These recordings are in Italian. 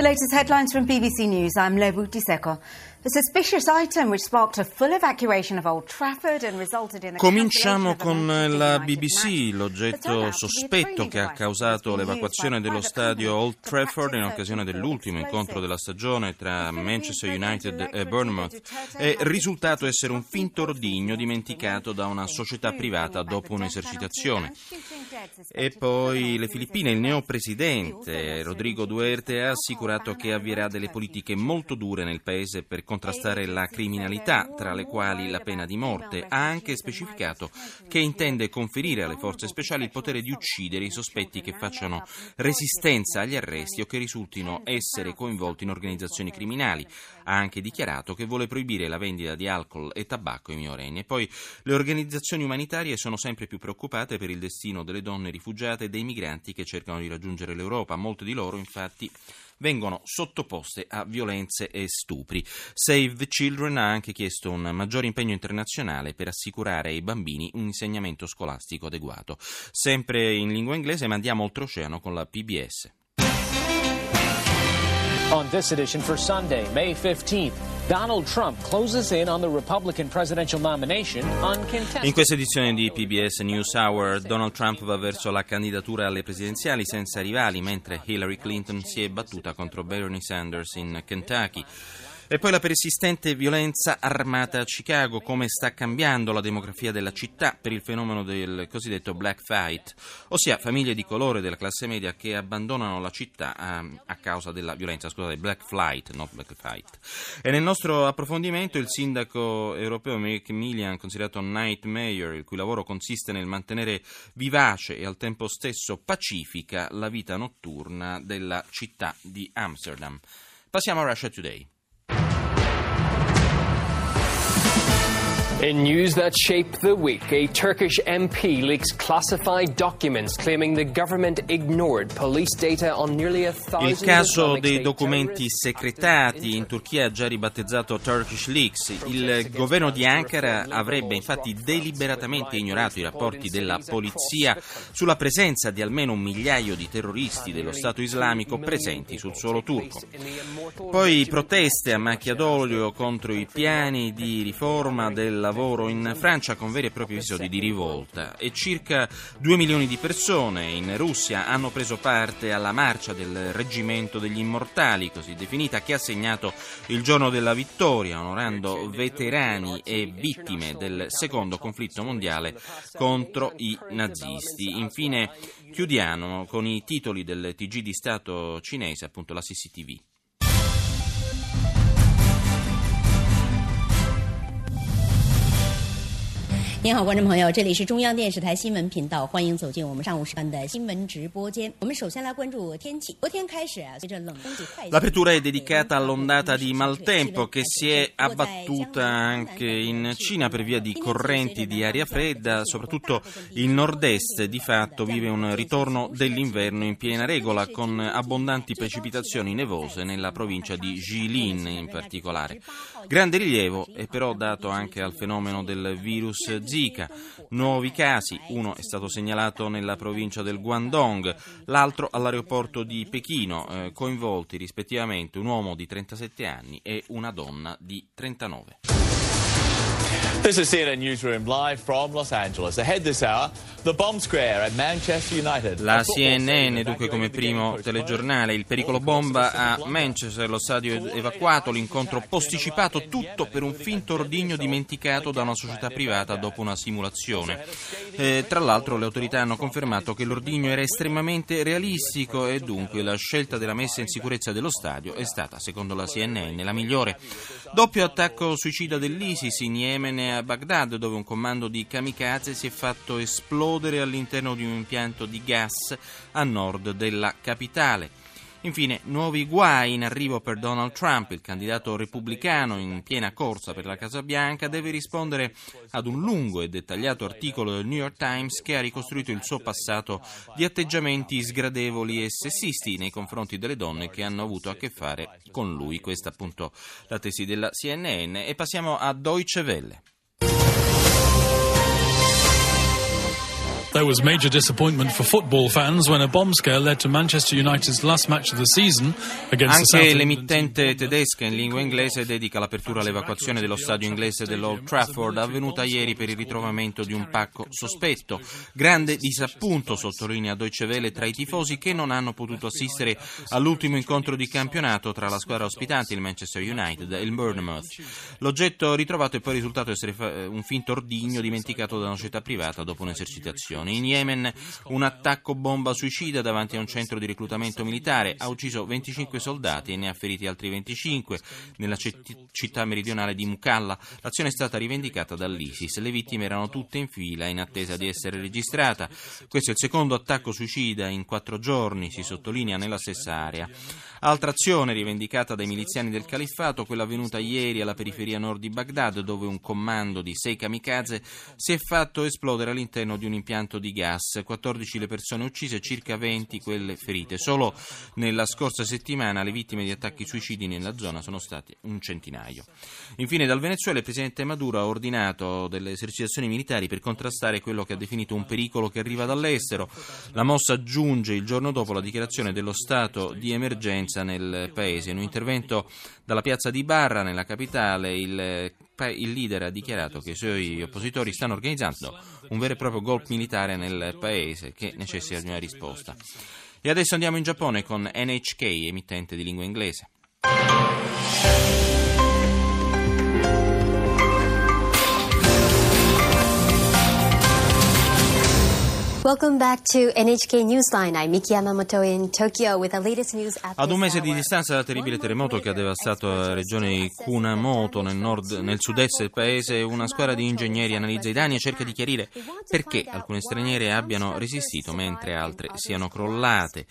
The latest headlines from BBC News. I'm Lebu Diseko. Cominciamo con la BBC, l'oggetto sospetto che ha causato l'evacuazione dello stadio Old Trafford in occasione dell'ultimo incontro della stagione tra Manchester United e Bournemouth è risultato essere un finto ordigno dimenticato da una società privata dopo un'esercitazione. E poi le Filippine, il neopresidente Rodrigo Duerte ha assicurato che avvierà delle politiche molto dure nel paese per contrastare la criminalità, tra le quali la pena di morte. Ha anche specificato che intende conferire alle forze speciali il potere di uccidere i sospetti che facciano resistenza agli arresti o che risultino essere coinvolti in organizzazioni criminali. Ha anche dichiarato che vuole proibire la vendita di alcol e tabacco ai minorenni. E poi le organizzazioni umanitarie sono sempre più preoccupate per il destino delle donne rifugiate e dei migranti che cercano di raggiungere l'Europa. Molte di loro, infatti, vengono sottoposte a violenze e stupri. Save the Children ha anche chiesto un maggiore impegno internazionale per assicurare ai bambini un insegnamento scolastico adeguato. Sempre in lingua inglese, ma andiamo oltreoceano con la PBS. On this edition for Sunday, May 15th, Donald Trump closes presidential nomination uncontested. In questa edizione di PBS News Hour, Donald Trump va verso la candidatura alle presidenziali senza rivali, mentre Hillary Clinton si è battuta contro Bernie Sanders in Kentucky. E poi la persistente violenza armata a Chicago, come sta cambiando la demografia della città per il fenomeno del cosiddetto black fight, ossia famiglie di colore della classe media che abbandonano la città a, a causa della violenza, scusate, black flight, not black fight. E nel nostro approfondimento il sindaco europeo Macmillan, considerato night mayor, il cui lavoro consiste nel mantenere vivace e al tempo stesso pacifica la vita notturna della città di Amsterdam. Passiamo a Russia Today. In news that shaped the week, a Turkish MP leaks classified documents claiming the government ignored police data on nearly a thousand Il caso dei documenti secretati in Turchia già ribattezzato Turkish Leaks. Il governo di Ankara avrebbe infatti deliberatamente ignorato i rapporti della polizia sulla presenza di almeno un migliaio di terroristi dello Stato islamico presenti sul suolo turco. Poi proteste a macchia d'olio contro i piani di riforma del lavoro in Francia con veri e propri episodi di rivolta e circa 2 milioni di persone in Russia hanno preso parte alla marcia del Reggimento degli Immortali, così definita, che ha segnato il giorno della vittoria, onorando veterani e vittime del secondo conflitto mondiale contro i nazisti. Infine chiudiamo con i titoli del TG di Stato cinese, appunto la CCTV. 您好，观众朋友，这里是中央电视台新闻频道，欢迎走进我们上午时段的新闻直播间。我们首先来关注天气。昨天开始啊，随着冷空气快。 L'apertura è dedicata all'ondata di maltempo che si è abbattuta anche in Cina per via di correnti di aria fredda, soprattutto il nord-est di fatto vive un ritorno dell'inverno in piena regola con abbondanti precipitazioni nevose nella provincia di Jilin in particolare. Grande rilievo è però dato anche al fenomeno del virus Zika. Nuovi casi, uno è stato segnalato nella provincia del Guangdong, l'altro all'aeroporto di Pechino, eh, coinvolti rispettivamente un uomo di 37 anni e una donna di 39. This is CNN Newsroom live from Los Angeles. Ahead this hour, the bomb scare at Manchester United. La CNN, dunque come primo telegiornale, il pericolo bomba a Manchester, lo stadio evacuato, l'incontro posticipato, tutto per un finto ordigno dimenticato da una società privata dopo una simulazione. Eh, tra l'altro le autorità hanno confermato che l'ordigno era estremamente realistico e dunque la scelta della messa in sicurezza dello stadio è stata, secondo la CNN, la migliore. Doppio attacco suicida dell'ISIS in Yemen e a Baghdad, dove un comando di kamikaze si è fatto esplodere all'interno di un impianto di gas a nord della capitale. Infine, nuovi guai in arrivo per Donald Trump. Il candidato repubblicano in piena corsa per la Casa Bianca deve rispondere ad un lungo e dettagliato articolo del New York Times che ha ricostruito il suo passato di atteggiamenti sgradevoli e sessisti nei confronti delle donne che hanno avuto a che fare con lui. Questa appunto la tesi della CNN. E passiamo a Deutsche Welle. There was major disappointment for football fans when a bomb scare led to Manchester United's last match of the season against Anche l'emittente tedesca in lingua inglese dedica l'apertura all'evacuazione dello stadio inglese dell'Old Trafford avvenuta ieri per il ritrovamento di un pacco sospetto. Grande disappunto, sottolinea Deutsche Welle, tra i tifosi che non hanno potuto assistere all'ultimo incontro di campionato tra la squadra ospitante, il Manchester United, e il Bournemouth. L'oggetto ritrovato è poi risultato essere un finto ordigno dimenticato da una società privata dopo un'esercitazione. In Yemen un attacco bomba suicida davanti a un centro di reclutamento militare ha ucciso 25 soldati e ne ha feriti altri 25 nella città meridionale di Mukalla. L'azione è stata rivendicata dall'ISIS. Le vittime erano tutte in fila in attesa di essere registrata. Questo è il secondo attacco suicida in quattro giorni, si sottolinea nella stessa area. Altra azione rivendicata dai miliziani del califfato, quella avvenuta ieri alla periferia nord di Baghdad, dove un comando di sei kamikaze si è fatto esplodere all'interno di un impianto di gas. 14 le persone uccise e circa 20 quelle ferite. Solo nella scorsa settimana le vittime di attacchi suicidi nella zona sono state un centinaio. Infine dal Venezuela il presidente Maduro ha ordinato delle esercitazioni militari per contrastare quello che ha definito un pericolo che arriva dall'estero. La mossa giunge il giorno dopo la dichiarazione dello stato di emergenza nel paese. In un intervento dalla piazza di Barra, nella capitale, il, il leader ha dichiarato che i suoi oppositori stanno organizzando un vero e proprio golpe militare nel paese che necessita di una risposta. E adesso andiamo in Giappone con NHK, emittente di lingua inglese. Welcome back to NHK Newsline. I'm Miki Yamamoto in Tokyo with the latest news at Ad un mese di distanza dal terribile terremoto che ha devastato la regione Kunamoto nel, nord, nel sud-est del paese, una squadra di ingegneri analizza i danni e cerca di chiarire perché alcune straniere abbiano resistito mentre altre siano crollate.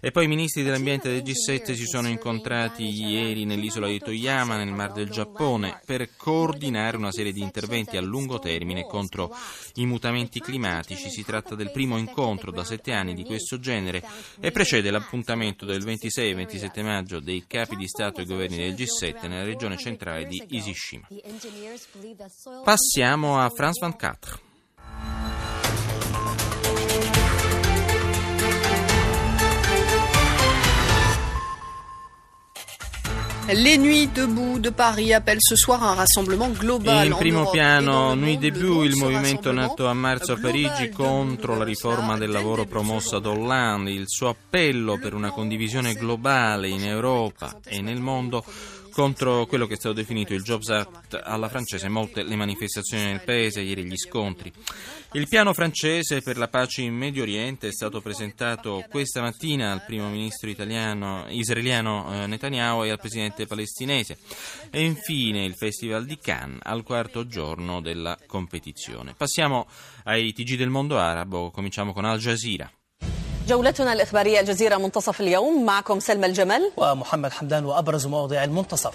E poi i ministri dell'ambiente del G7 si sono incontrati ieri nell'isola di Toyama, nel Mar del Giappone, per coordinare una serie di interventi a lungo termine contro i mutamenti climatici. Si tratta del primo incontro da sette anni di questo genere e precede l'appuntamento del 26 e 27 maggio dei capi di Stato e governi del G7 nella regione centrale di Isishima. Passiamo a France 24. Les Nuits debout de Paris appellent ce soir un rassemblement global In primo piano, Nuit nom il movimento nato a marzo a Parigi Debout contro la riforma del lavoro promossa da Hollande, il suo appello per una condivisione globale in Europa e nel mondo contro quello che è stato definito il Jobs Act alla francese, molte le manifestazioni nel paese, ieri gli scontri. Il piano francese per la pace in Medio Oriente è stato presentato questa mattina al primo ministro italiano, israeliano eh, Netanyahu e al presidente palestinese. E infine il Festival di Cannes al quarto giorno della competizione. Passiamo ai TG del mondo arabo, cominciamo con Al Jazeera. جولتنا الإخبارية الجزيرة منتصف اليوم معكم سلمى الجمل. ومحمد حمدان وأبرز مواضيع المنتصف.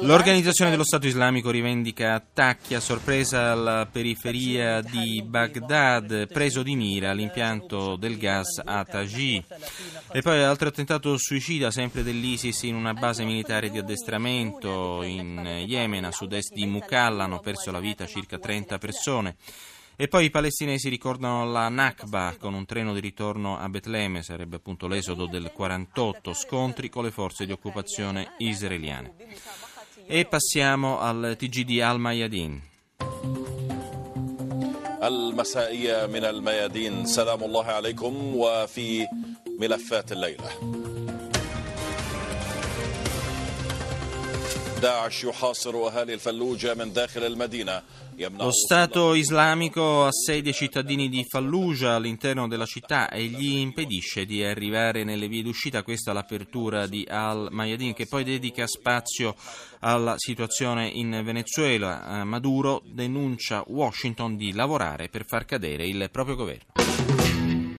L'Organizzazione dello Stato Islamico rivendica attacchi a sorpresa alla periferia di Baghdad, preso di mira l'impianto del gas a Taji. E poi altro attentato suicida sempre dell'ISIS in una base militare di addestramento in Yemen, a sud-est di Mukalla, hanno perso la vita circa 30 persone. E poi i palestinesi ricordano la Nakba con un treno di ritorno a Betlemme, sarebbe appunto l'esodo del 48, scontri con le forze di occupazione israeliane. E passiamo al TG di Al Mayadin. المسائية من الميادين سلام الله عليكم وفي ملفات الليلة Lo Stato islamico assedia i cittadini di Fallujah all'interno della città e gli impedisce di arrivare nelle vie d'uscita. Questa è l'apertura di Al-Mayadin che poi dedica spazio alla situazione in Venezuela. Maduro denuncia Washington di lavorare per far cadere il proprio governo.